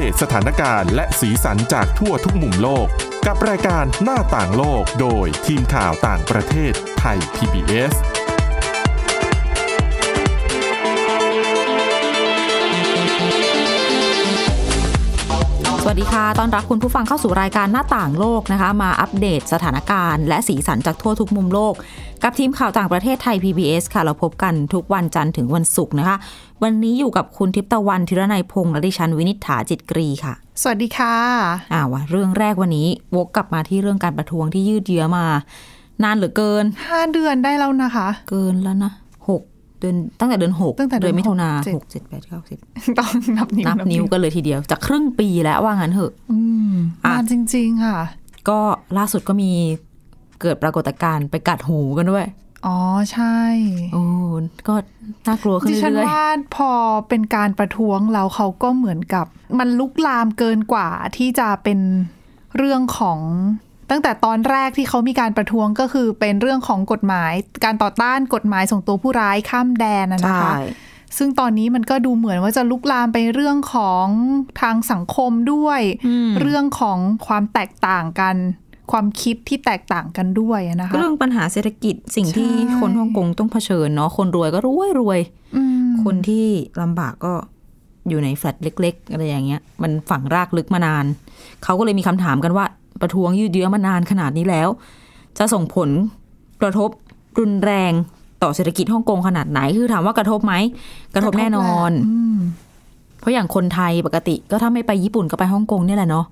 เดตสถานการณ์และสีสันจากทั่วทุกมุมโลก กับรายการหน้าต่างโลกโดยทีมข่าวต่างประเทศไทย PBS สวัสดีค่ะต้อนรับคุณผู้ฟังเข้าสู่รายการหน้าต่างโลกนะคะ มาอัปเดตสถานการณ์และสีสันจากทั่วทุกมุมโลก กับทีมข่าวต่างประเทศไทย PBS ค่ะ เราพบกันทุกวันจันทร์ถึงวันศุกร์นะคะ วันนี้อยู่กับคุณทิพย์ตะวันธีรนัยพงษ์และดิฉันวินิษฐาจิตกรีค่ะ สวัสดีค่ะอ่าวะเรื่องแรกวันนี้วกกลับมาที่เรื่องการประท้วงที่ยืดเยื้อมา นานเหลือเกินห้าเดือนได้แล้วนะคะ เกินแล้วนะหกเดือนตั้งแต่เดือนหกตั้งแต่เดือนมิถุนาหกเจ็ดหกเจ็ดแปดเก้าสิบต้องนับนิ้วนับนิ้วกันเลยทีเดียวจะครึ่งปีแล้วว่างั้นเถอะ อืมอะนานจริง ๆ ค่ะ ก็ล่าสุดก็มี เกิดปรากฏการณ์ไปกัดหูกันด้วย อ๋อใช่ โอ้ก็น่ากลัวขึ้นดิฉันเรื่อยว่าพอเป็นการประท้วงแล้วเขาก็เหมือนกับ มันลุกลามเกินกว่าที่จะเป็นเรื่องของตั้งแต่ตอนแรกที่เขามีการประท้วงก็คือเป็นเรื่องของกฎหมาย การต่อต้านกฎหมายส่งตัวผู้ร้ายข้ามแดนนะๆนะคะซึ่งตอนนี้มันก็ดูเหมือนว่าจะลุกลามไปเรื่องของทางสังคมด้วยอืมเรื่องของความแตกต่างกัน ความคิดที่แตกต่างกันด้วยนะคะก็เรื่องปัญหาเศรษฐกิจสิ่งที่ใช่คนฮ่องกงต้องเผชิญเนาะคนรวยก็รวยรวยอืมคนที่ลำบากก็อยู่ในแฟลตเล็ก ๆ อะไรอย่างเงี้ย มันฝังรากลึกมานาน เขาก็เลยมีคำถามกันว่า ประท้วงยืดเยื้อมานานขนาดนี้แล้ว จะส่งผลกระทบรุนแรงต่อเศรษฐกิจฮ่องกงขนาดไหน คือถามว่ากระทบไหม กระทบแน่นอนอืมเพราะอย่างคนไทยปกติ ก็ถ้าไม่ไปญี่ปุ่นก็ไปฮ่องกงเนี่ยแหละเนาะ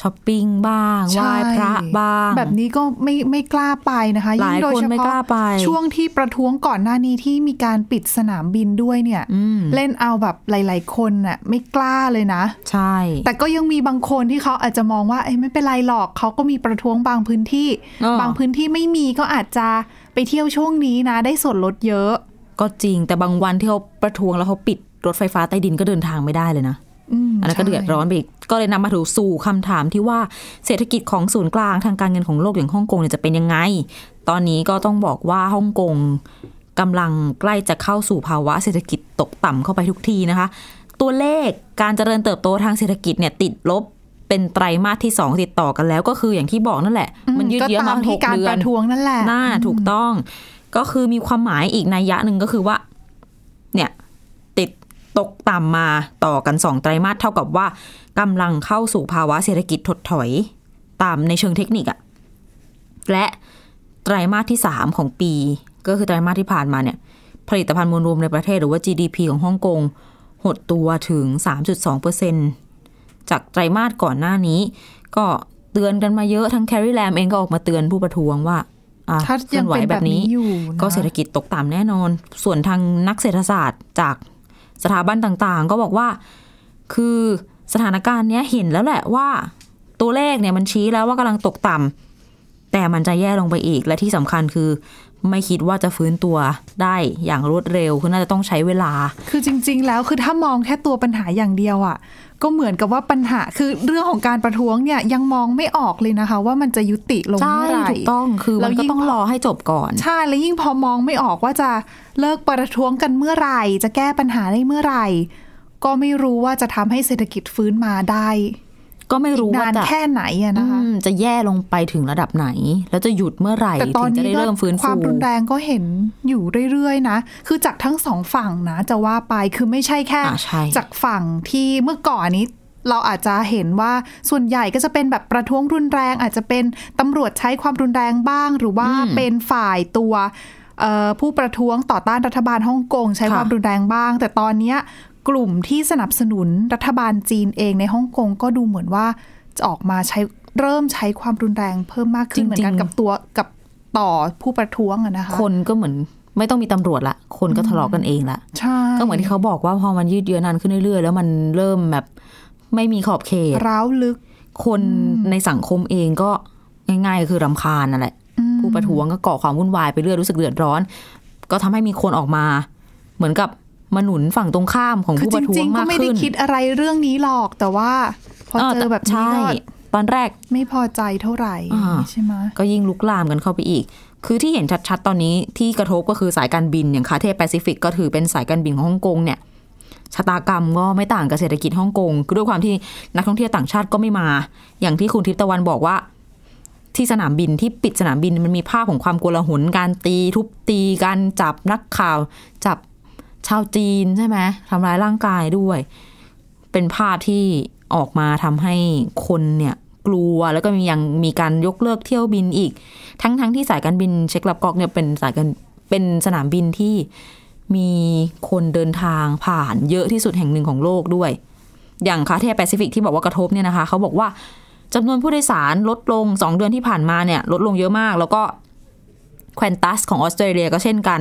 ช้อปปิ้งบ้างไหว้พระบ้าง แบบนี้ก็ไม่ไม่กล้าไปนะคะหลายงโดคนเฉไม่พาะกล้าไปช่วงที่ประท้วงก่อนหน้านี้ที่มีการปิดสนามบินด้วยเนี่ยอืมเล่นเอาแบบหลาย ๆ คนน่ะไม่กล้าเลยนะ ใช่ แต่ก็ยังมีบางคนที่เขาอาจจะมองว่าเอ้ยไม่เป็นไรหรอกเขาก็มีประท้วงบางพื้นที่อ้อบางพื้นที่ไม่มีก็อาจจะไปเที่ยวช่วงนี้นะ ได้ส่วนลดเยอะ ก็จริงแต่บางวันที่เขาประท้วงแล้วเขาปิดรถไฟฟ้าใต้ดินก็เดินทางไม่ได้เลยนะ อืมอันนั้นก็ใช่เดือดร้อนไปอีก ก็เลยนำมาถูสู่คำถามที่ว่าเศรษฐกิจของศูนย์กลางทางการเงินของโลกอย่างฮ่องกงเนี่ยจะเป็นยังไง ตอนนี้ก็ต้องบอกว่าฮ่องกงกำลังใกล้จะเข้าสู่ภาวะเศรษฐกิจตกต่ำเข้าไปทุกทีนะคะ ตัวเลขการเจริญเติบโตทางเศรษฐกิจเนี่ยติดลบเป็นไตรมาสที่สองติดต่อกันแล้ว ก็คืออย่างที่บอกนั่นแหละ มันยืดเยื้อก็มาตามหที่กการเดืปอนระท้วงนั่นแหละน่าถูกต้อง ก็คือมีความหมายอีกนัยยะหนึ่งก็คือว่า เนี่ยติด ตกต่ำมาต่อกันสองไตรมาสเท่ากับว่ากำลังเข้าสู่ภาวะเศรษฐกิจถดถอยตามในเชิงเทคนิคอะและไตรมาสที่สามของปี ก็คือไตรมาสที่ผ่านมาเนี่ยผลิตภัณฑ์มวลรวมในประเทศหรือว่า GDP ของฮ่องกงหดตัวถึง 3.2%จากไตรมาสก่อนหน้านี้ ก็เตือนกันมาเยอะทั้งแคริแลมเองก็ออกมาเตือนผู้ประท้วงว่าอะถ้าเคลื่ยัองนไหวเป็นแบแบบบนี้นี้อยู่นะก็เศรษฐกิจตกต่ำแน่นอน ส่วนทางนักเศรษฐศาสตร์จาก สถาบันต่างๆ ก็บอกว่า คือสถานการณ์เนี้ยเห็นแล้วแหละว่า ตัวเลขเนี่ยมันชี้แล้วว่ากำลังตกต่ำแต่มันจะแย่ลงไปอีกและที่สำคัญคือ ไม่คิดว่าจะฟื้นตัวได้อย่างรวดเร็วคือน่าจะต้องใช้เวลา คือจริง ๆ แล้วคือถ้ามองแค่ตัวปัญหาอย่างเดียวอะ่ะ ก็เหมือนกับว่าปัญหาคือเรื่องของการประท้วงเนี่ยยังมองไม่ออกเลยนะคะ ว่ามันจะยุติลงใช่เมื่อไหร่ถูกต้องคือมันก็ต้องรอให้จบก่อน ใช่แล้วยิ่งพอมองไม่ออกว่าจะเลิกประท้วงกันเมื่อไหร่ จะแก้ปัญหาได้เมื่อไหร่ ก็ไม่รู้ว่าจะทำให้เศรษฐกิจฟื้นมาได้ ก็ไม่รู้นาว่านจะแค่ไหนอะนะคะอืมจะแย่ลงไปถึงระดับไหน แล้วจะหยุดเมื่อไหร่แต่ตอนถึงจะนี้ได้ก็เริ่มฟื้นความฟูรุนแรงก็เห็นอยู่เรื่อยๆนะ คือจากทั้งสองฝั่งนะ จะว่าไปคือไม่ใช่แค่อ่าใช่จากฝั่งที่เมื่อก่อนนี้เราอาจจะเห็นว่าส่วนใหญ่ก็จะเป็นแบบประท้วงรุนแรง อาจจะเป็นตำรวจใช้ความรุนแรงบ้าง หรือว่าเป็นฝ่ายตัวเอ่อผู้ประท้วงต่อต้านรัฐบาลฮ่องกงใช้ค่ะความรุนแรงบ้าง แต่ตอนเนี้ย กลุ่มที่สนับสนุนรัฐบาลจีนเองในฮ่องกงก็ดูเหมือนว่าจะออกมาใช้เริ่มใช้ความรุนแรงเพิ่มมากขึ้นเหมือนกันกับตัวกับต่อผู้ประท้วงอะนะคะคนก็เหมือนไม่ต้องมีตำรวจละ คนก็ทะเลาะกันเองละใช่ก็เหมือนที่เขาบอกว่าพอมันยืดเยื้อนานขึ้นเรื่อยๆ แล้วมันเริ่มแบบไม่มีขอบเขตร้าวลึก คนในสังคมเองก็ง่ายๆ คือรำคาญนั่นแหละ ผู้ประท้วงก็ก่อความวุ่นวายไปเรื่อยรู้สึกเดือดร้อน ก็ทำให้มีคนออกมา เหมือนกับ มาหนุนฝั่งตรงข้ามของคือผู้จประท้วริงงๆก็มากไม่ได้ขึ้นคิดอะไรเรื่องนี้หรอกแต่ว่าพอเจอแบบนี้ใช่ก็ตอนแรกไม่พอใจเท่าไหร่อ่าใช่ไหมก็ยิ่งลุกลามกันเข้าไปอีก คือที่เห็นชัดๆ ตอนนี้ที่กระทบก็คือสายการบินอย่างคาเทแปซิฟิกก็ถือเป็นสายการบินของฮ่องกงเนี่ยชะตากรรมก็ไม่ต่างกับเศรษฐกิจฮ่องกงคือด้วยความที่นักท่องเที่ยวต่างชาติก็ไม่มา อย่างที่คุณทิพย์ตะวันบอกว่า ที่สนามบินที่ปิดสนามบินมันมีภาพของความโกลาหลการตี ทุบตีการจับนักข่าว จับ ชาวจีนใช่ไหมทำร้ายร่างกายด้วย เป็นภาพที่ออกมาทำให้คนเนี่ยกลัวแล้วก็มียังมีการยกเลิกเที่ยวบินอีก ทั้งทั้งที่สายการบินเช็คลับกอกเนี่ยเป็นสายการเป็นสนามบินที่มีคนเดินทางผ่านเยอะที่สุดแห่งหนึ่งของโลกด้วย อย่างคาเธ่ย์แปซิฟิกที่บอกว่ากระทบเนี่ยนะคะ เขาบอกว่าจำนวนผู้โดยสารลดลง 2 เดือนที่ผ่านมาเนี่ย ลดลงเยอะมาก แล้วก็แควนตัสของออสเตรเลียก็เช่นกัน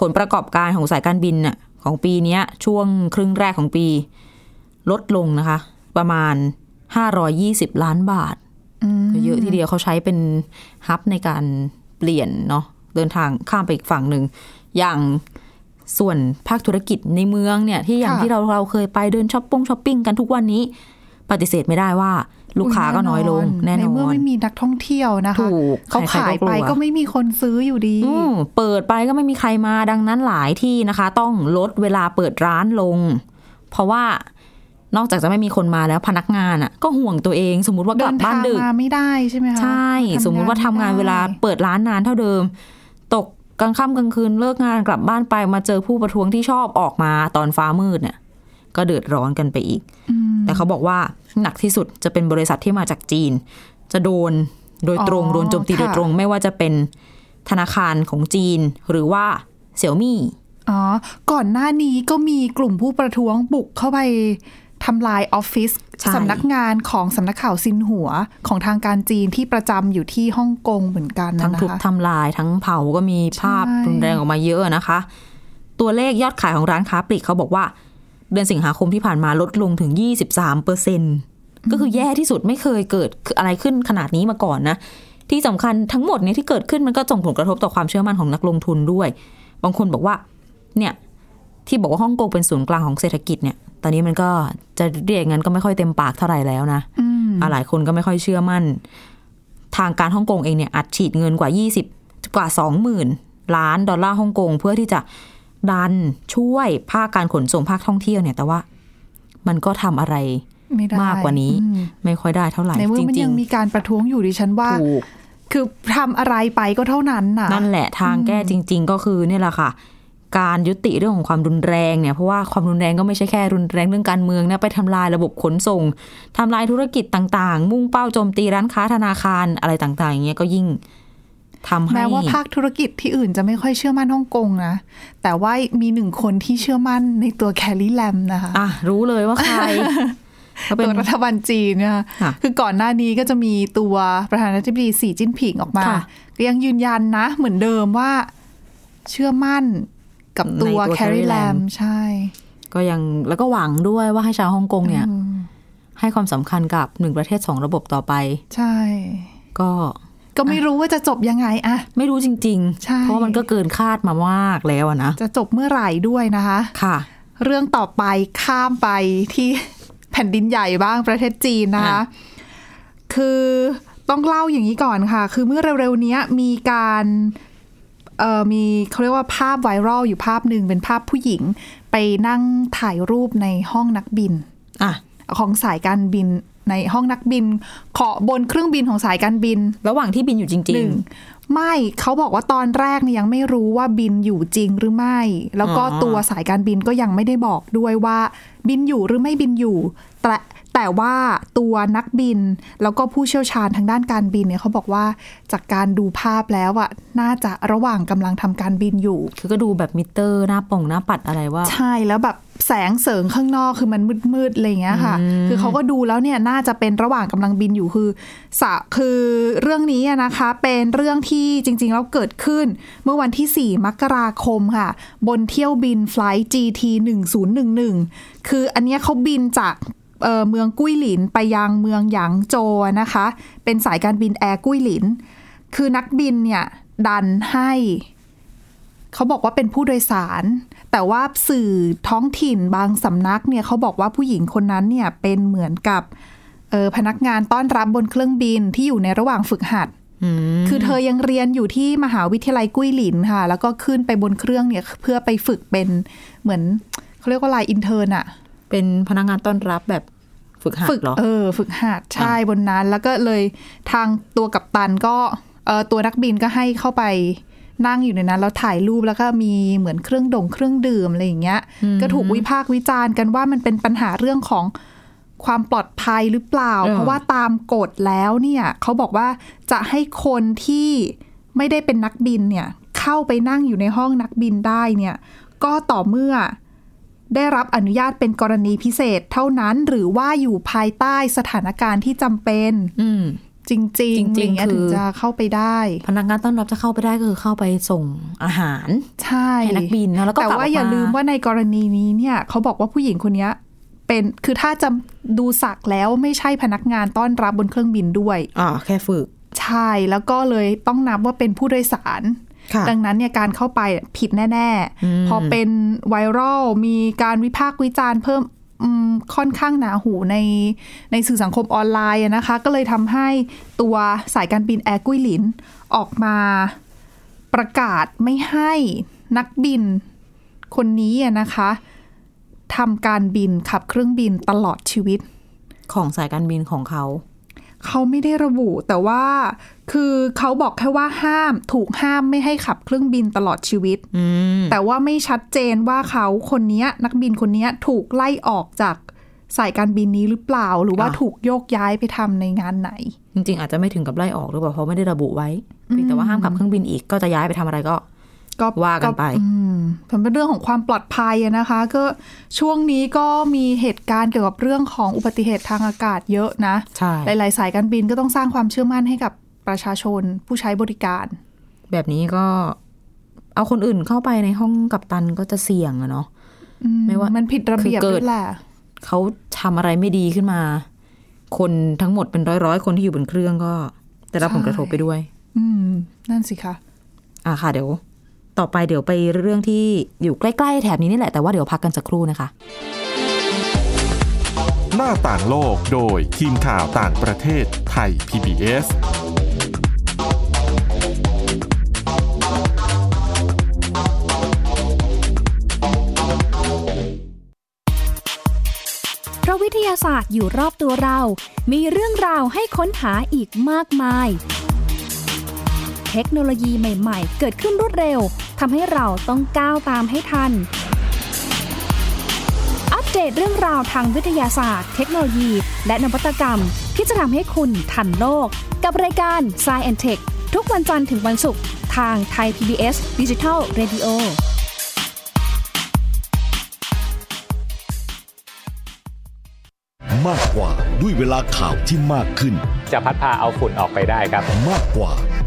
ผลประกอบการของสายการบินน่ะของปีนี้ช่วงครึ่งแรกของปี ลดลงนะคะ ประมาณ 520 ล้านบาทก็เยอะทีเดียวเขาใช้เป็นฮับในการเปลี่ยนเนาะเดินทางข้ามไปอีกฝั่งหนึ่ง อย่างส่วนภาคธุรกิจในเมืองเนี่ย ที่อย่างที่เราเราเคยไปเดินช้อปปิ้งช้อปปิ้งกันทุกวันนี้ ปฏิเสธไม่ได้ว่า ลูกค้าก็น้อยลง แน่นอนในเมื่อไม่มีนักท่องเที่ยวนะคะถูกเขาใครๆก็กลัไปก็ไม่มีคนซื้ออยู่ดีอืมเปิดไปก็ไม่มีใครมาดังนั้นหลายที่นะคะ ต้องลดเวลาเปิดร้านลง เพราะว่านอกจากจะไม่มีคนมาแล้วพนักงานอะ ก็ห่วงตัวเองสมมุติว่ากเดิลับนบ้าทานงดึกมาไม่ได้ใช่ไหมคะใช่ทำสมมุติว่าทำงานไม่เวลาได้เปิดร้านนานเท่าเดิม ตกกลางค่ำกลางคืนเลิกงานกลับบ้านไปมาเจอผู้ประท้วงที่ชอบออกมาตอนฟ้ามืดเนี่ยก็เดือดร้อนกันไปอีกแต่ เขาบอกว่าหนักที่สุดจะเป็นบริษัทที่มาจากจีน จะโดนโดยตรงอ๋อโดนโจมตีค่ะโดยตรง ไม่ว่าจะเป็นธนาคารของจีน หรือว่าเสี่ยวมี่อ๋อ ก่อนหน้านี้ก็มีกลุ่มผู้ประท้วงบุกเข้าไปทำลายออฟฟิศใช่สำนักงานของสำนักข่าวซินหัวของทางการจีนที่ประจำอยู่ที่ฮ่องกงเหมือนกันทั้งนะทุบคะทำลายทั้งเผาก็มีภาพใช่รุนแรงออกมาเยอะนะคะ ตัวเลขยอดขายของร้านค้าปลีกเขาบอกว่า เดือนสิงหาคมที่ผ่านมาลดลงถึง 23เปอร์เซ็นก็คือแย่ที่สุดไม่เคยเกิดอะไรขึ้นขนาดนี้มาก่อนนะ ที่สำคัญทั้งหมดเนี่ยที่เกิดขึ้นมันก็ส่งผลกระทบต่อความเชื่อมั่นของนักลงทุนด้วย บางคนบอกว่า เนี่ย ที่บอกว่าฮ่องกงเป็นศูนย์กลางของเศรษฐกิจเนี่ย ตอนนี้มันก็จะเรียกงั้นก็ไม่ค่อยเต็มปากเท่าไหร่แล้วนะอืมอะหลายคนก็ไม่ค่อยเชื่อมั่น ทางการฮ่องกงเองเนี่ยอัดฉีดเงินกว่า 20 กว่า 20,000 ล้านดอลลาร์ฮ่องกงเพื่อที่จะ ดันช่วยภาคการขนส่งภาคท่องเที่ยวเนี่ยแต่ว่ามันก็ทำอะไรไม่ได้มากกว่านี้อืมไม่ค่อยได้เท่าไหร่ในเมื่อจมันริยังงมีการประท้วงอยู่ดิฉันว่าๆถูกคือทำอะไรไปก็เท่านั้นน่ะนั่นแหละทางแก้จริง ๆ ก็คือเนี่ยแหละค่ะ การยุติเรื่องของความรุนแรงเนี่ยเพราะว่าความรุนแรงก็ไม่ใช่แค่รุนแรงเรื่องการเมืองนะไปทำลายระบบขนส่งทำลายธุรกิจต่างๆ มุ่งเป้าโจมตีร้านค้าธนาคารอะไรต่างๆอย่างเงี้ยก็ยิ่ง ทำให้แม้ว่าภาคธุรกิจที่อื่นจะไม่ค่อยเชื่อมั่นฮ่องกงนะ แต่ว่ามีหนึ่งคนที่เชื่อมั่นในตัวแคลรี่แลมนะคะอะรู้เลยว่าใครก็เป็นตัวรัฐบาลจีนนะคะค่ะคือก่อนหน้านี้ก็จะมีตัวประธานาธิบดีสีจิ้นผิงออกมาค่ะก็ยังยืนยันนะ เหมือนเดิมว่าเชื่อมั่นกับตัวในตัวแคลรี่ Carrie แลม Lam ใช่ ก็ยังแล้วก็หวังด้วยว่าให้ชาวฮ่องกงเนี่ยอืมให้ความสำคัญกับหนึ่งประเทศสองระบบต่อไป ใช่ ก็ ก็ไม่รู้ว่าจะจบยังไงอะไม่รู้จริงใช่ๆเพราะมันก็เกินคาดมามากแล้วอะนะ จะจบเมื่อไหร่ด้วยนะคะค่ะ เรื่องต่อไปข้ามไปที่แผ่นดินใหญ่บ้างประเทศจีนนะคะอะคือต้องเล่าอย่างนี้ก่อนค่ะ คือเมื่อเร็วๆเนี้ยมีการเอ่อมีเขาเรียกว่าภาพไวรัลอยู่ภาพหนึ่งเป็นภาพผู้หญิง ไปนั่งถ่ายรูปในห้องนักบิน อะ ของสายการบิน ในห้องนักบินขอบนเครื่องบินของสายการบิน ระหว่างที่บินอยู่จริหงนึ่งไม่เขาบอกว่าตอนแรกเนี่ยยังไม่รู้ว่าบินอยู่จริงหรือไม่ แล้วก็อ๋อตัวสายการบินก็ยังไม่ได้บอกด้วยว่า บินอยู่หรือไม่บินอยู่ แต่ แต่ว่าตัวนักบินแล้วก็ผู้เชี่ยวชาญทางด้านการบินเนี่ยเขาบอกว่าจากการดูภาพแล้วอะน่าจะระหว่างกำลังทำการบินอยู่ๆคือก็ดูแบบมิเตอร์หน้าป่องหน้าปัดอะไรว่า ใช่แล้วแบบแสงเสริงข้างนอกคือมันมืดๆอะไรอย่างเงี้ยค่ะ คือเขาก็ดูแล้วเนี่ยน่าจะเป็นระหว่างกำลังบินอยู่คือสะคือเรื่องนี้อะนะคะเป็นเรื่องที่จริงๆแล้วเกิดขึ้น เมื่อวันที่ 4 มกราคมค่ะ บนเที่ยวบินไฟล์ GT 1011คืออันเนี้ยเขาบินจาก เอ่อเมืองกุ้ยหลินไปยังเมืองหยางโจวนะคะ เป็นสายการบินแอร์กุ้ยหลิน คือนักบินเนี่ยดันให้เขาบอกว่าเป็นผู้โดยสาร แต่ว่าสื่อท้องถิ่นบางสำนักเนี่ยเขาบอกว่าผู้หญิงคนนั้นเนี่ยเป็นเหมือนกับเออพนักงานต้อนรับบนเครื่องบินที่อยู่ในระหว่างฝึกหัดอืมคือเธอยังเรียนอยู่ที่มหาวิทยาลัยกุ้ยหลินค่ะ แล้วก็ขึ้นไปบนเครื่องเนี่ยเพื่อไปฝึกเป็นเหมือนเขเขาเรียกว่าอะไรอินเทอร์นอะ เป็นพนักงานต้อนรับแบบฝึกหัดฝึกเหรอเออ ฝึกหัดใช่บนนั้น แล้วก็เลยทางตัวกัปตันก็เออตัวนักบินก็ให้เข้าไปนั่งอยู่ในนั้นแล้วถ่ายรูปแล้วก็มีเหมือนเครื่องดงเครื่องดื่มอะไรอย่างเงี้ย ก็ถูกวิพากษ์วิจารณ์กันว่ามันเป็นปัญหาเรื่องของความปลอดภัยหรือเปล่าเออเพราะว่าตามกฎแล้วเนี่ยเขาบอกว่าจะให้คนที่ไม่ได้เป็นนักบินเนี่ย เข้าไปนั่งอยู่ในห้องนักบินได้เนี่ย ก็ต่อเมื่อ ได้รับอนุญาตเป็นกรณีพิเศษเท่านั้น หรือว่าอยู่ภายใต้สถานการณ์ที่จำเป็นอืมจริงๆจริงๆอะไรเงี้ยคือถึงจะเข้าไปได้ พนักงานต้อนรับจะเข้าไปได้ก็คือเข้าไปส่งอาหารใช่ให้นักบินนะแล้วก็แต่กลับว่าอย่าออกมาลืมว่าในกรณีนี้เนี่ยเขาบอกว่าผู้หญิงคนเนี้ยเป็นคือถ้าจะดูศักดิ์แล้วไม่ใช่พนักงานต้อนรับบนเครื่องบินด้วยอ่าแค่ฝึก ใช่แล้วก็เลยต้องนับว่าเป็นผู้โดยสารค่ะ ดังนั้นเนี่ยการเข้าไปผิดแน่ ๆ พอเป็นไวรัลมีการวิพากษ์วิจารณ์เพิ่มอืมค่อนข้างหนาหูในในสื่อสังคมออนไลน์อะนะคะ ก็เลยทำให้ตัวสายการบินแอร์กุ้ยหลิน ออกมาประกาศไม่ให้นักบินคนนี้อะนะคะทำการบินขับเครื่องบินตลอดชีวิต ของสายการบินของเขา เขาไม่ได้ระบุแต่ว่าคือเขาบอกแค่ว่าห้ามถูกห้ามไม่ให้ขับเครื่องบินตลอดชีวิตอืมแต่ว่าไม่ชัดเจนว่าเขาคนเนี้ยนักบินคนเนี้ยถูกไล่ออกจากสายการบินนี้หรือเปล่า หรือว่าถูกโยกย้ายไปทำในงานไหน จริง ๆ อาจจะไม่ถึงกับไล่ออกหรือเปล่าเพราะไม่ได้ระบุไว้เพียงแต่ว่าห้ามขับเครื่องบินอีกก็จะย้ายไปทำอะไรก็ ก็ว่ากันไปอืมมันเป็นเรื่องของความปลอดภัยอะนะคะ ก็ช่วงนี้ก็มีเหตุการณ์เกี่ยวกับเรื่องของอุบัติเหตุทางอากาศเยอะนะใช่หลาย ๆ สายการบินก็ต้องสร้างความเชื่อมั่นให้กับประชาชนผู้ใช้บริการ แบบนี้ก็เอาคนอื่นเข้าไปในห้องกัปตันก็จะเสี่ยงอะเนาะไม่ว่ามันผิดระเบียบคือเกิด้ดวยแหละเขาทำอะไรไม่ดีขึ้นมา คนทั้งหมดเป็นร้อยร้อยๆคนที่อยู่บนเครื่องก็ได้รับผลกระทบไปด้วย อืม นั่นสิคะ อะค่ะเดี๋ยว ต่อไปเดี๋ยวไปเรื่องที่อยู่ใกล้ ๆ แถบนี้นี่แหละ แต่ว่าเดี๋ยวพักกันสักครู่นะคะ หน้าต่างโลกโดยทีมข่าวต่างประเทศไทย PBS เพราะวิทยาศาสตร์อยู่รอบตัวเรา มีเรื่องราวให้ค้นหาอีกมากมาย เทคโนโลยีใหม่ๆ เกิดขึ้นรวดเร็วทำให้เราต้องก้าวตามให้ทัน อัปเดตเรื่องราวทางวิทยาศาสตร์ เทคโนโลยี และนวัตกรรม ที่จะทำให้คุณทันโลก กับรายการ s c i e n t e c h ทุกวันจันทร์ถึงวันศุกร์ทางไทย PBS Digital Radio มากกว่าด้วยเวลาข่าวที่มากขึ้น จะพัดพาเอาฝุ่นออกไปได้ครับ มากกว่า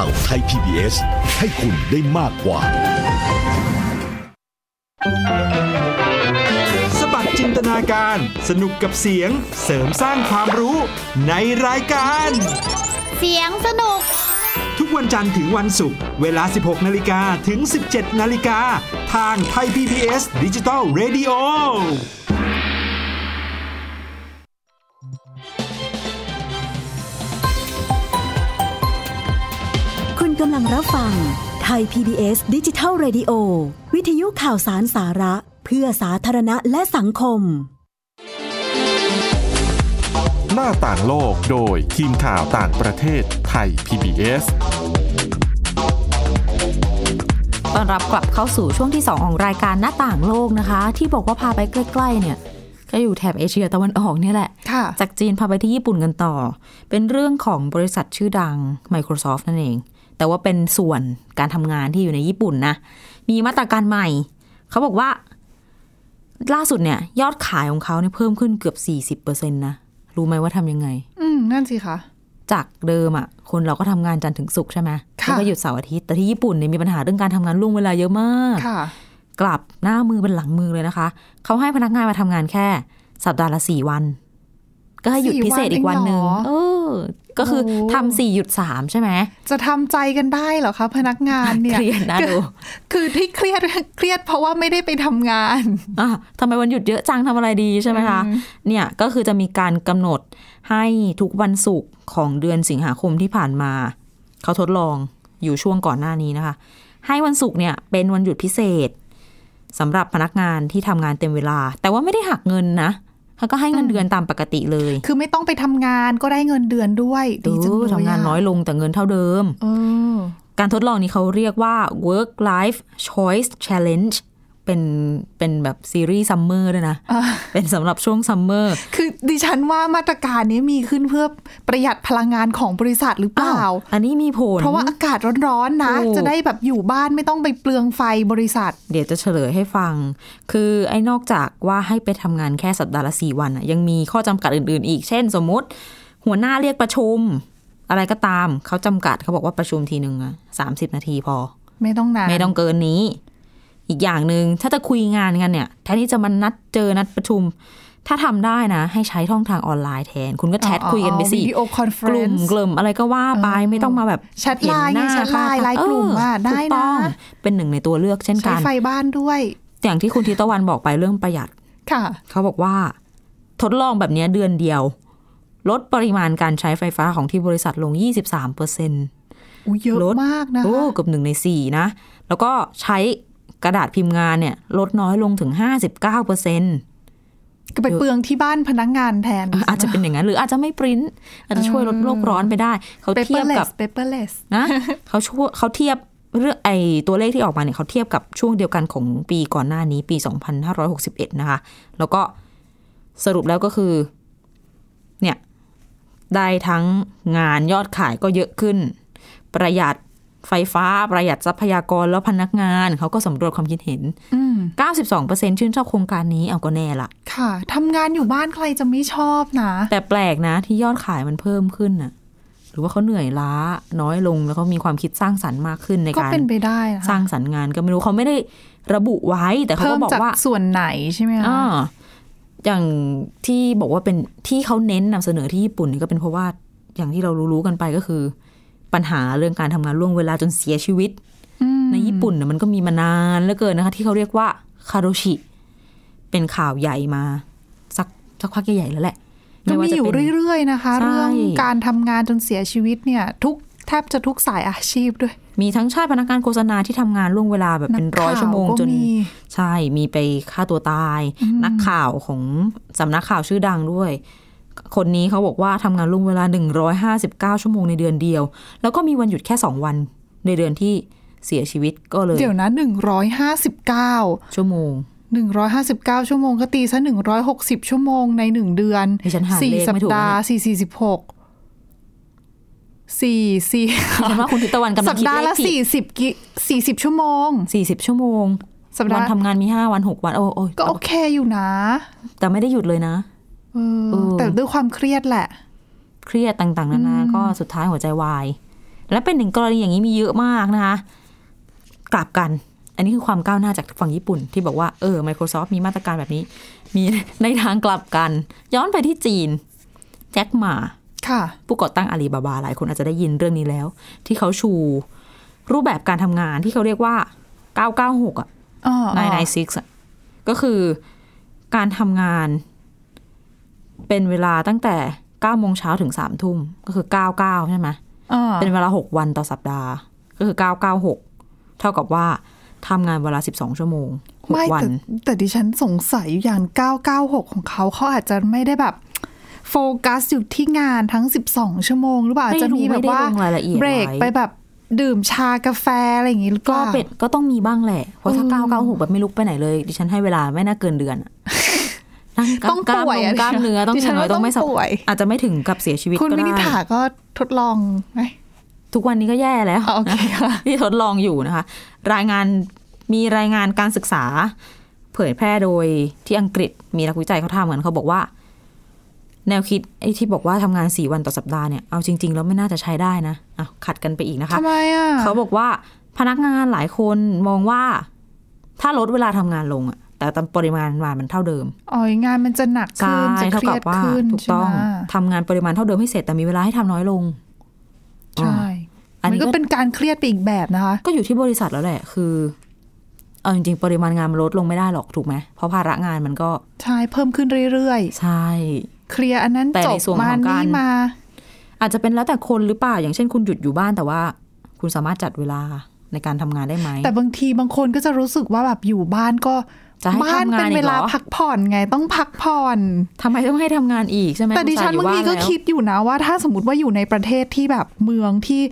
ข่าวไทย PBS ให้คุณได้มากกว่า สบัดจินตนาการ สนุกกับเสียง เสริมสร้างความรู้ในรายการ เสียงสนุก ทุกวันจันทร์ถึงวันศุกร์ เวลา 16 นาฬิกาถึง 17 นาฬิกา ทางไทย PBS ดิจิ t a l Radio ณกำลังรับฟัง ไทย PBS ดิจิทัล Radio วิทยุข่าวสารสาระ เพื่อสาธารณะและสังคม หน้าต่างโลกโดยทีมข่าวต่างประเทศไทย PBS ต้อนรับกลับเข้าสู่ช่วงที่ 2 ของรายการหน้าต่างโลกนะคะ ที่บอกว่าพาไปใกล้ ๆ เนี่ยก็อยู่แถบเอเชียตะวันออกเนี่ยแหละค่ะจากจีนพาไปที่ญี่ปุ่นกันต่อ เป็นเรื่องของบริษัทชื่อดัง Microsoft นั่นเอง แต่ว่าเป็นส่วนการทำงานที่อยู่ในญี่ปุ่นนะมีมาตรการใหม่ เขาบอกว่า ล่าสุดเนี่ย ยอดขายของเขาเนี่ยเพิ่มขึ้นเกือบ40%นะ รู้ไหมว่าทำยังไง อืม นั่นสิคะจากเดิมอะ คนเราก็ทำงานจันทร์ถึงศุกร์ใช่ไหมค่ะแล้วก็หยุดเสาร์อาทิตย์แต่ที่ญี่ปุ่นเนี่ยมีปัญหาเรื่องการทำงานล่วงเวลาเยอะมากค่ะกลับหน้ามือเป็นหลังมือเลยนะคะ เขาให้พนักงานมาทำงานแค่ สัปดาห์ละสี่วัน ก็ให้หยุดพิเศษอีกวันหนึ่งสี่วันเองเหรอเออ ก็คือโอ้ทำสี่หยุดสามใช่ไหม จะทำใจกันได้เหรอคะพนักงานเนี่ย เครียดนะคือดู คือที่เครียดเครียดเพราะว่าไม่ได้ไปทำงานอะทำไมวันหยุดเยอะจังทำอะไรดีใช่ไหมคะอืมเนี่ยก็คือจะมีการกำหนดให้ทุกวันศุกร์ของเดือนสิงหาคมที่ผ่านมา เขาทดลองอยู่ช่วงก่อนหน้านี้นะคะ ให้วันศุกร์เนี่ยเป็นวันหยุดพิเศสำหรับพนักงานที่ทำงานเต็มเวลา แต่ว่าไม่ได้หักเงินนะ เขาก็ให้เงินเดือนตามปกติเลย คือไม่ต้องไปทำงานก็ได้เงินเดือนด้วยดีจังเลยเออทำงานน้อยลงแต่เงินเท่าเดิมเออการทดลองนี้เขาเรียกว่า work life choice challenge เป็นเป็นแบบซีรีส์ summer ด้วยนะอ่าเป็นสำหรับช่วง summer คือดิฉันว่ามาตรการนี้มีขึ้นเพื่อประหยัดพลังงานของบริษัทหรือเปล่า อันนี้มีผล เพราะว่าอากาศร้อนๆนะถูกจะได้แบบอยู่บ้านไม่ต้องไปเปลืองไฟบริษัท เดี๋ยวจะเฉลยให้ฟัง คือไอ้นอกจากว่าให้ไปทำงานแค่สัปดาห์ละสี่วันอะยังมีข้อจำกัดอื่นๆ อีก เช่น สมมติ หัวหน้าเรียกประชุม อะไรก็ตามเขาจำกัดเขาบอกว่าประชุมทีหนึ่งอะสามสิบนาทีพอ ไม่ต้องนานไม่ต้องเกินนี้ อีกอย่างหนึ่งถ้าจะคุยงานกันเนี่ยแทนที่จะมานัดเจอนัดประชุม ถ้าทำได้นะ ให้ใช้ช่องทางออนไลน์แทน คุณก็แชทคุยกันไปสิวิดีโอคอนเฟกรลุ่นมซ์กลุ่มอะไรก็ว่าไปไม่ต้องมาแบบแชทไลน์ไงเห็นหน้าแชทไลน์ค่ไลน์กลุ่มอะเได้นะถูกต้องเป็นหนึ่งในตัวเลือกเช่นใช้กันไฟบ้านด้วย อย่างที่คุณทิตวันบอกไปเรื่องประหยัดค่ะ เขาบอกว่า ทดลองแบบเนี้ยเดือนเดียว ลดปริมาณการใช้ไฟฟ้าของที่บริษัทลง 23เปอร์เซ็นต์อุ้ยเยอะลดมากนะคะโอ้เกือบหนึ่งในสี่นะ แล้วก็ใช้ กระดาษพิมพ์งานเนี่ยลดน้อยลงถึง 59เปอร์เซ็นต์ก็ไปเปลืองที่บ้านพนักงานแทน อาจจะเป็นอย่างนั้นหรืออาจจะไม่ปริ้นอาจจะช่วยลดโลกร้อนไปได้ เขาเทียบกับ paperless paperless นะเขาช่วยเขาเทียบเรื่องไอตัวเลขที่ออกมาเนี่ยเขาเทียบกับช่วงเดียวกันของปีก่อนหน้านี้ปี 2561 นะคะ แล้วก็สรุปแล้วก็คือ เนี่ย ได้ทั้งงานยอดขายก็เยอะขึ้น ประหยัด ไฟฟ้าประหยัดทรัพยากรแล้วพนักงาน เขาก็สำรวจความคิดเห็นอืม92%ชื่นชอบโครงการนี้เอาก็แน่ละค่ะทำงานอยู่บ้านใครจะไม่ชอบนะ แต่แปลกนะที่ยอดขายมันเพิ่มขึ้นน่ะ หรือว่าเขาเหนื่อยล้าน้อยลงแล้วเขามีความคิดสร้างสรรค์มากขึ้นในก็การเป็นไปได้นะสร้างสรรค์งานก็ไม่รู้เขาไม่ได้ระบุไว้แต่เขาเพิ่ก็มบอกจากว่าส่วนไหนใช่ไหมคะอ่าอย่างที่บอกว่าเป็นที่เขาเน้นนำเสนอที่ญี่ปุ่นนี่ก็เป็นเพราะว่าอย่างที่เรารู้ๆกันไปก็คือ ปัญหาเรื่องการทำงานล่วงเวลาจนเสียชีวิตอืมในญี่ปุ่นน่ะมันก็มีมานานเหลือเกินนะคะ ที่เขาเรียกว่าคาโรชิ เป็นข่าวใหญ่มา สักสักพักใหญ่ๆแล้วแหละก็มีว่าจะอยู่เป็นเรื่อยๆนะคะใช่เรื่องการทำงานจนเสียชีวิตเนี่ย ทุกแทบจะทุกสายอาชีพด้วย มีทั้งชาติพนักงานโฆษณาที่ทำงานล่วงเวลาแบบเป็นร้อยนักข่าวชั่วโมงก็จนมีใช่มีไปฆ่าตัวตาย นักข่าวของสำนักข่าวชื่อดังด้วย คนนี้เขาบอกว่าทำงานล่วงเวลา 159 ชั่วโมงในเดือนเดียว แล้วก็มีวันหยุดแค่ 2 วันในเดือนที่เสียชีวิตก็เลย เดี๋ยวนะหนึ่งร้อยห้าสิบเก้าชั่วโมงหนึ่งร้อยห้าสิบเก้าชั่วโมงก็ตีซะหนึ่งร้อยหกสิบชั่วโมงในหนึ่งเดือนดิฉันหาสี่เลขสัปไม่ถูกดาห์นะสี่สี่สิบหกสี่สี่ดิฉันว่าคุณทิตวันกำลัสังปคิดดาห์เลละขผิสี่ดสิบกิสี่สิบชั่วโมง40ชั่วโมงสัปดาห์วันทำงานมี5วัน6วันโอ้โอ้ยก็โอเคอยู่นะ แต่ไม่ได้หยุดเลยนะเออเออ แต่ด้วยความเครียดแหละ เครียดต่างๆนานาอืมก็สุดท้ายหัวใจวาย และเป็นหนึ่งกรณีอย่างนี้มีเยอะมากนะคะ กลับกัน อันนี้คือความก้าวหน้าจากฝั่งญี่ปุ่น ที่บอกว่าเออ Microsoft มีมาตรการแบบนี้ มีในทางกลับกัน ย้อนไปที่จีน แจ็คหมาค่ะผู้ก่อตั้งอาลีบาบาหลายคนอาจจะได้ยินเรื่องนี้แล้ว ที่เขาชูรูปแบบการทำงานที่เขาเรียกว่า 996 อะอ๋อนายนายซิกอะก็คือการทำงาน เป็นเวลาตั้งแต่เก้าโมงเช้าถึงสามทุ่มก็คือเก้าเก้าใช่ไหมอ่าเป็นเวลาหกวันต่อสัปดาห์ ก็คือเก้าเก้าหกเท่ากับว่าทำงานเวลาสิบสองชั่วโมงหกไม่วัแต่นแต่ดิฉันสงสัยอยู่อย่าง 996 ของเขาเขาอาจจะไม่ได้แบบโฟกัสอยู่ที่งานทั้ง 12 ชั่วโมง หรือเปล่าอาจจะมีแบบว่าไม่ได้ลงรายละเอียดเบรกไว้ไปแบบดื่มชากาแฟอะไรอย่างงี้หรือเปก็ล่าเป็นก็ต้องมีบ้างแหละ เพราะถ้าเออเก้าเก้าหกแบบไม่ลุกไปไหนเลย ดิฉันให้เวลาไม่น่าเกินเดือนอะนั่ง ต้องกล้ามป่วยนอะมกล้ามเนื้อต้องดิอฉัย่านงน้อยว่าต้องไม่ต้องสับป่วย อาจจะไม่ถึงกับเสียชีวิตคุณก็วินิได้ถาก็ทดลองไหมทุกวันนี้ก็แย่แล้วอ๋อโอเคค่ะที่ทดลองอยู่นะคะ รายงานมีรายงานการศึกษา เผยแพร่โดยที่อังกฤษมีนักวิจัยเขาทำกันเขาบอกว่า แนวคิดไอ้ที่บอกว่าทำงานสี่วันต่อสัปดาห์เนี่ยเอาจริง ๆ แล้วไม่น่าจะใช้ได้นะอะขัดกันไปอีกนะคะทำไมอะเขาบอกว่าพนักงานหลายคนมองว่า ถ้าลดเวลาทำงานลงอะ แต่แต่ตามปริมาณงานมันเท่าเดิมอ๋องานมันจะหนักใช่ขึ้นจะเคเท่ารีกัยบดว่าขึ้นถูกต้องใช่ไหมทำงานปริมาณเท่าเดิมให้เสร็จแต่มีเวลาให้ทำน้อยลงใช่อันมันนี้ก็ก็เป็นการเครียดไปอีกแบบนะคะ ก็อยู่ที่บริษัทแล้วแหละ คือเอาจริงๆ ปริมาณงานมันลดลงไม่ได้หรอกถูกไหมเพราะภาระงานมันก็ ใช่เพิ่มขึ้นเรื่อยใช่ๆเคลียร์อันนั้นแต่จในบส่วนมาของการนี่มา อาจจะเป็นแล้วแต่คนหรือเปล่า อย่างเช่นคุณหยุดอยู่บ้านแต่ว่า คุณสามารถจัดเวลาในการทำงานได้ไหม แต่บางทีบางคนก็จะรู้สึกว่าแบบอยู่บ้านก็ จะให้บ้านทำงานเป็นเวลาอีกเหรอพักผ่อนไงต้องพักผ่อนทำไมต้องให้ทำงานอีกใช่ไหมแต่ดิฉันอุตบางส่ห์อยู่ทีก็แล้วคิดอยู่นะว่าถ้าสมมติว่าอยู่ในประเทศที่แบบเมืองที่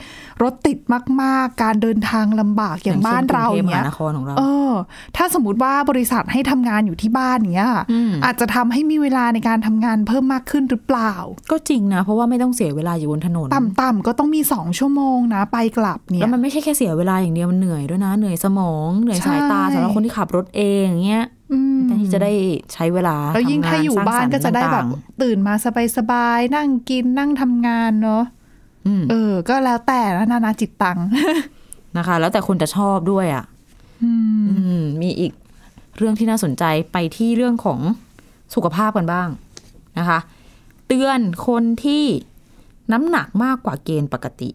รถติดมาก ๆ การเดินทางลำบากอย่างบ้านเราอย่อย่างเช่นกรุงเทพมเงี้หายนครของเราเออ ถ้าสมมติว่าบริษัทให้ทำงานอยู่ที่บ้านอย่างเงี้ยอืมอาจจะทำให้มีเวลาในการทำงานเพิ่มมากขึ้นหรือเปล่า ก็จริงนะ เพราะว่าไม่ต้องเสียเวลาอยู่บนถนน ต่ำๆก็ต้องมีสองชั่วโมงนะไปกลับเนี่แล้ยวมันไม่ใช่แค่เสียเวลาอย่างเดียวมันเหนื่อยด้วยนะเหนื่อยสมองเหนื่อยสายตาใช่สำหรับคนที่ขับรถเองอย่างเงี้ยอืมแทนที่จะได้ใช้เวลาแล้วยิ่งทำถ้าอยู่สร้งบ้านสรรค์ก็จะได้แบบต่างตื่นมาสบายๆนั่งกินนั่งทำงานเนาะๆอืมเออ ก็แล้วแต่นะนานาจิตตังนะคะ แล้วแต่คนจะชอบด้วยอะอืมอืมมีอีกเรื่องที่น่าสนใจไปที่เรื่องของสุขภาพกันบ้างนะคะ เตือนคนที่น้ำหนักมากกว่าเกณฑ์ปกติ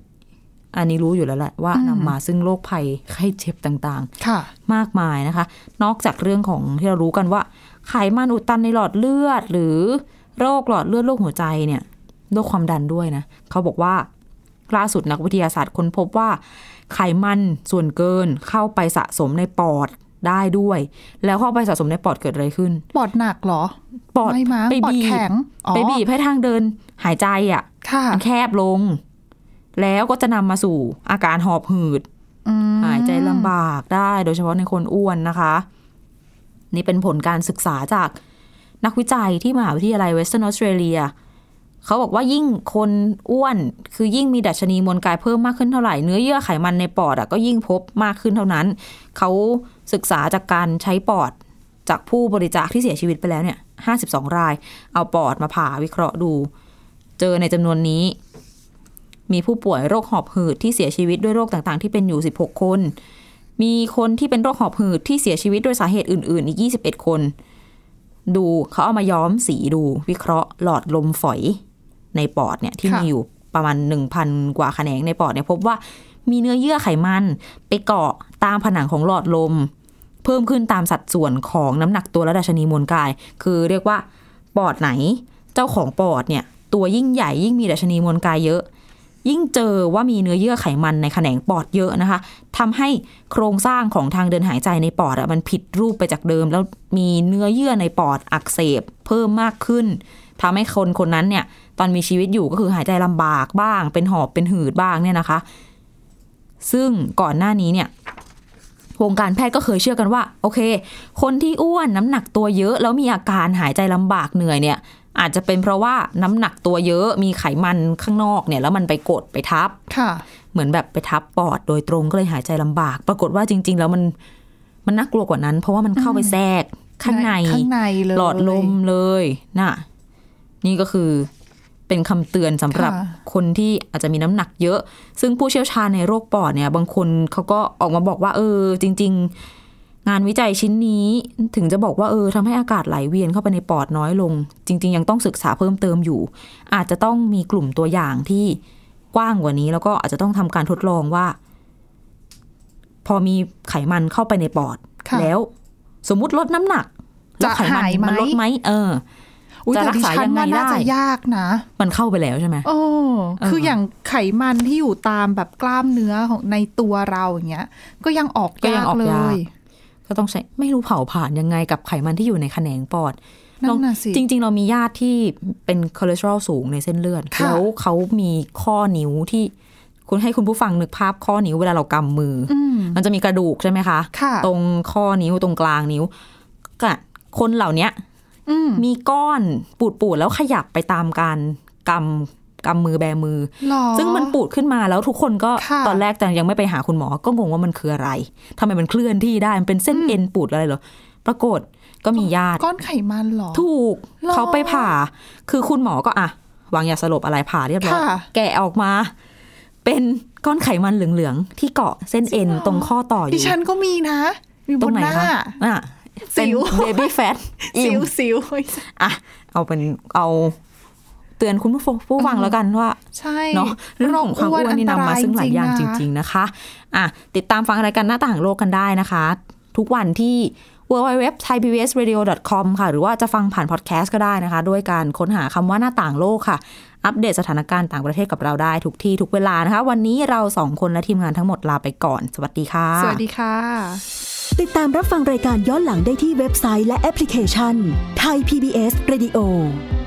อันนี้รู้อยู่แล้วแหละว่าอืมนำมาซึ่งโรคภัยไข้เจ็บต่างค่ะๆมากมายนะคะ นอกจากเรื่องของที่เรารู้กันว่า ไขมันอุดตันในหลอดเลือด หรือโรคหลอดเลือดโรคหัวใจเนี่ยโรคความดันด้วยนะเขาบอกว่าล่าสุดนักวิทยาศาสตร์ค้นพบว่า ไขมันส่วนเกินเข้าไปสะสมในปอดได้ด้วย แล้วเข้าไปสะสมในปอดเกิดอะไรขึ้น ปอดหนักเหรอ ปอดไม่มั้งไปปอดบีบแข็งอ๋อไปบีบให้ทางเดิน หายใจอะค่ะมันแคบลง แล้วก็จะนำมาสู่อาการหอบหืดอืมหายใจลำบากได้โดยเฉพาะในคนอ้วนนะคะ นี่เป็นผลการศึกษาจากนักวิจัยที่มหาวิทยาลัยเวสเทิร์นออสเตรเลียเขาบอกว่ายิ่งคนอ้วน คือยิ่งมีดัชนีมวลกายเพิ่มมากขึ้นเท่าไหร่ เนื้อเยื่อไขมันในปอดอะก็ยิ่งพบมากขึ้นเท่านั้น เขาศึกษาจากการใช้ปอดจากผู้บริจาคที่เสียชีวิตไปแล้วเนี่ย52ราย เอาปอดมาผ่าวิเคราะห์ดู เจอในจำนวนนี้ มีผู้ป่วยโรคหอบหืดที่เสียชีวิตด้วยโรคต่างๆ ที่เป็นอยู่ 16 คน มีคนที่เป็นโรคหอบหืดที่เสียชีวิตด้วยสาเหตุอื่น ๆ อีก 21 คน ดูเขาเอามาย้อมสีดูวิเคราะห์หลอดลมฝอยในปอดเนี่ยที่ค่ะมีอยู่ประมาณ 1,000 กว่าแขนงในปอดเนี่ยพบว่ามีเนื้อเยื่อไขมัน ไปเกาะตามผนังของหลอดลม เพิ่มขึ้นตามสัดส่วนของน้ำหนักตัวและดัชนีมวลกาย คือเรียกว่าปอดไหน เจ้าของปอดเนี่ยตัวยิ่งใหญ่ยิ่งมีดัชนีมวลกายเยอะ ยิ่งเจอว่ามีเนื้อเยื่อไขมันในแขนงปอดเยอะนะคะทำให้โครงสร้างของทางเดินหายใจในปอดอะมันผิดรูปไปจากเดิม แล้วมีเนื้อเยื่อในปอดอักเสบเพิ่มมากขึ้นทำให้คนคนนั้นเนี่ย ตอนมีชีวิตอยู่ก็คือหายใจลำบากบ้าง เป็นหอบเป็นหืดบ้างเนี่ยนะคะ ซึ่งก่อนหน้านี้เนี่ยวงการแพทย์ก็เคยเชื่อกันว่า โอเค คนที่อ้วนน้ำหนักตัวเยอะ แล้วมีอาการหายใจลำบากเหนื่อยเนี่ย อาจจะเป็นเพราะว่าน้ำหนักตัวเยอะมีไขมันข้างนอกเนี่ยแล้วมันไปกดไปทับค่ะ เหมือนแบบไปทับปอดโดยตรงก็เลยหายใจลำบาก ปรากฏว่าจริง ๆ แล้วมันมันน่ากลัวกว่านั้น เพราะว่ามันเข้าไปแทรกข้างในข้างในเลยหลอดลมเลยน่ะ นี่ก็คือเป็นคำเตือนสำหรับค่ะคนที่อาจจะมีน้ำหนักเยอะ ซึ่งผู้เชี่ยวชาญในโรคปอดเนี่ย บางคนเขาก็ออกมาบอกว่า เออ จริง ๆ งานวิจัยชิ้นนี้ถึงจะบอกว่าเออทำให้อากาศไหลเวียนเข้าไปในปอดน้อยลง จริง ๆ ยังต้องศึกษาเพิ่มเติมอยู่ อาจจะต้องมีกลุ่มตัวอย่างที่กว้างกว่านี้แล้วก็อาจจะต้องทำการทดลองว่า พอมีไขมันเข้าไปในปอดค่ะแล้วสมมุติลดน้ำหนักแล้วไขมันจะหายไหมมันลดไหมเอออุ้ยจะแต่รักดิษาฉันยังไงว่าน่าได้จะยากนะ มันเข้าไปแล้วใช่ไหมโอ้เออคืออย่างไขมันที่อยู่ตามแบบกล้ามเนื้อของในตัวเราอย่างเงี้ย ก็ยังออกก็ยัยางกออกเลยา กก็ต้องใช้ไม่รู้เผาผ่านยังไงกับไขมันที่อยู่ในแขนงปอดนั่นน่ะสิจริง ๆ เรามีญาติที่เป็นคอเลสเตอรอลสูงในเส้นเลือดค่ะแล้วเขามีข้อนิ้วที่คุณให้คุณผู้ฟังนึกภาพข้อนิ้วเวลาเรากำมือออืมมันจะมีกระดูกใช่ไหมคะค่ะตรงข้อนิ้วตรงกลางนิ้วก็คนเหล่าเนี้ยอืมมีก้อนปูดปูดๆแล้วขยับไปตามการกำ กำมือแบมือหรอซึ่งมันปูดขึ้นมาแล้วทุกคนก็ค่ะตอนแรกแต่ยังไม่ไปหาคุณหมอก็งงว่ามันคืออะไรทำไมมันเคลื่อนที่ได้มันเป็นเส้นเอ็นปูดอะไรเหรอปรากฏก็มีญาติก้อนไขมันเหรอ ถูกหรอเขาไปผ่า คือคุณหมอก็อะวางยาสลบอะไรผ่าเรียบร้อยค่ะแกะออกมา เป็นก้อนไขมันเหลืองๆที่เกาะเส้นเอ็นตรงข้อต่ออดิยู่ฉันก็มีนะมีตบรงนไหนหน้าคะอะเป็นสิวเบบี้แฟตสิวสิวอะเอาเป็นเอา เตือนคุณผู้ฟังผู้ฟังแล้วกันว่า ใช่เนาะเรื่องของความอ้วนนี่นำมาซึ่งหลายอย่างจริง ๆนะคะอะติดตามฟังรายการหน้าต่างโลกกันได้นะคะ ทุกวันที่ www thaipbsradio.com ค่ะ หรือว่าจะฟังผ่านพอดแคสต์ก็ได้นะคะ ด้วยการค้นหาคำว่าหน้าต่างโลกค่ะ อัปเดตสถานการณ์ต่างประเทศกับเราได้ทุกที่ทุกเวลานะคะ วันนี้เราสองคนและทีมงานทั้งหมดลาไปก่อน สวัสดีค่ะ สวัสดีค่ะ ติดตามรับฟังรายการย้อนหลังได้ที่เว็บไซต์และแอปพลิเคชันไทย PBS Radio ไ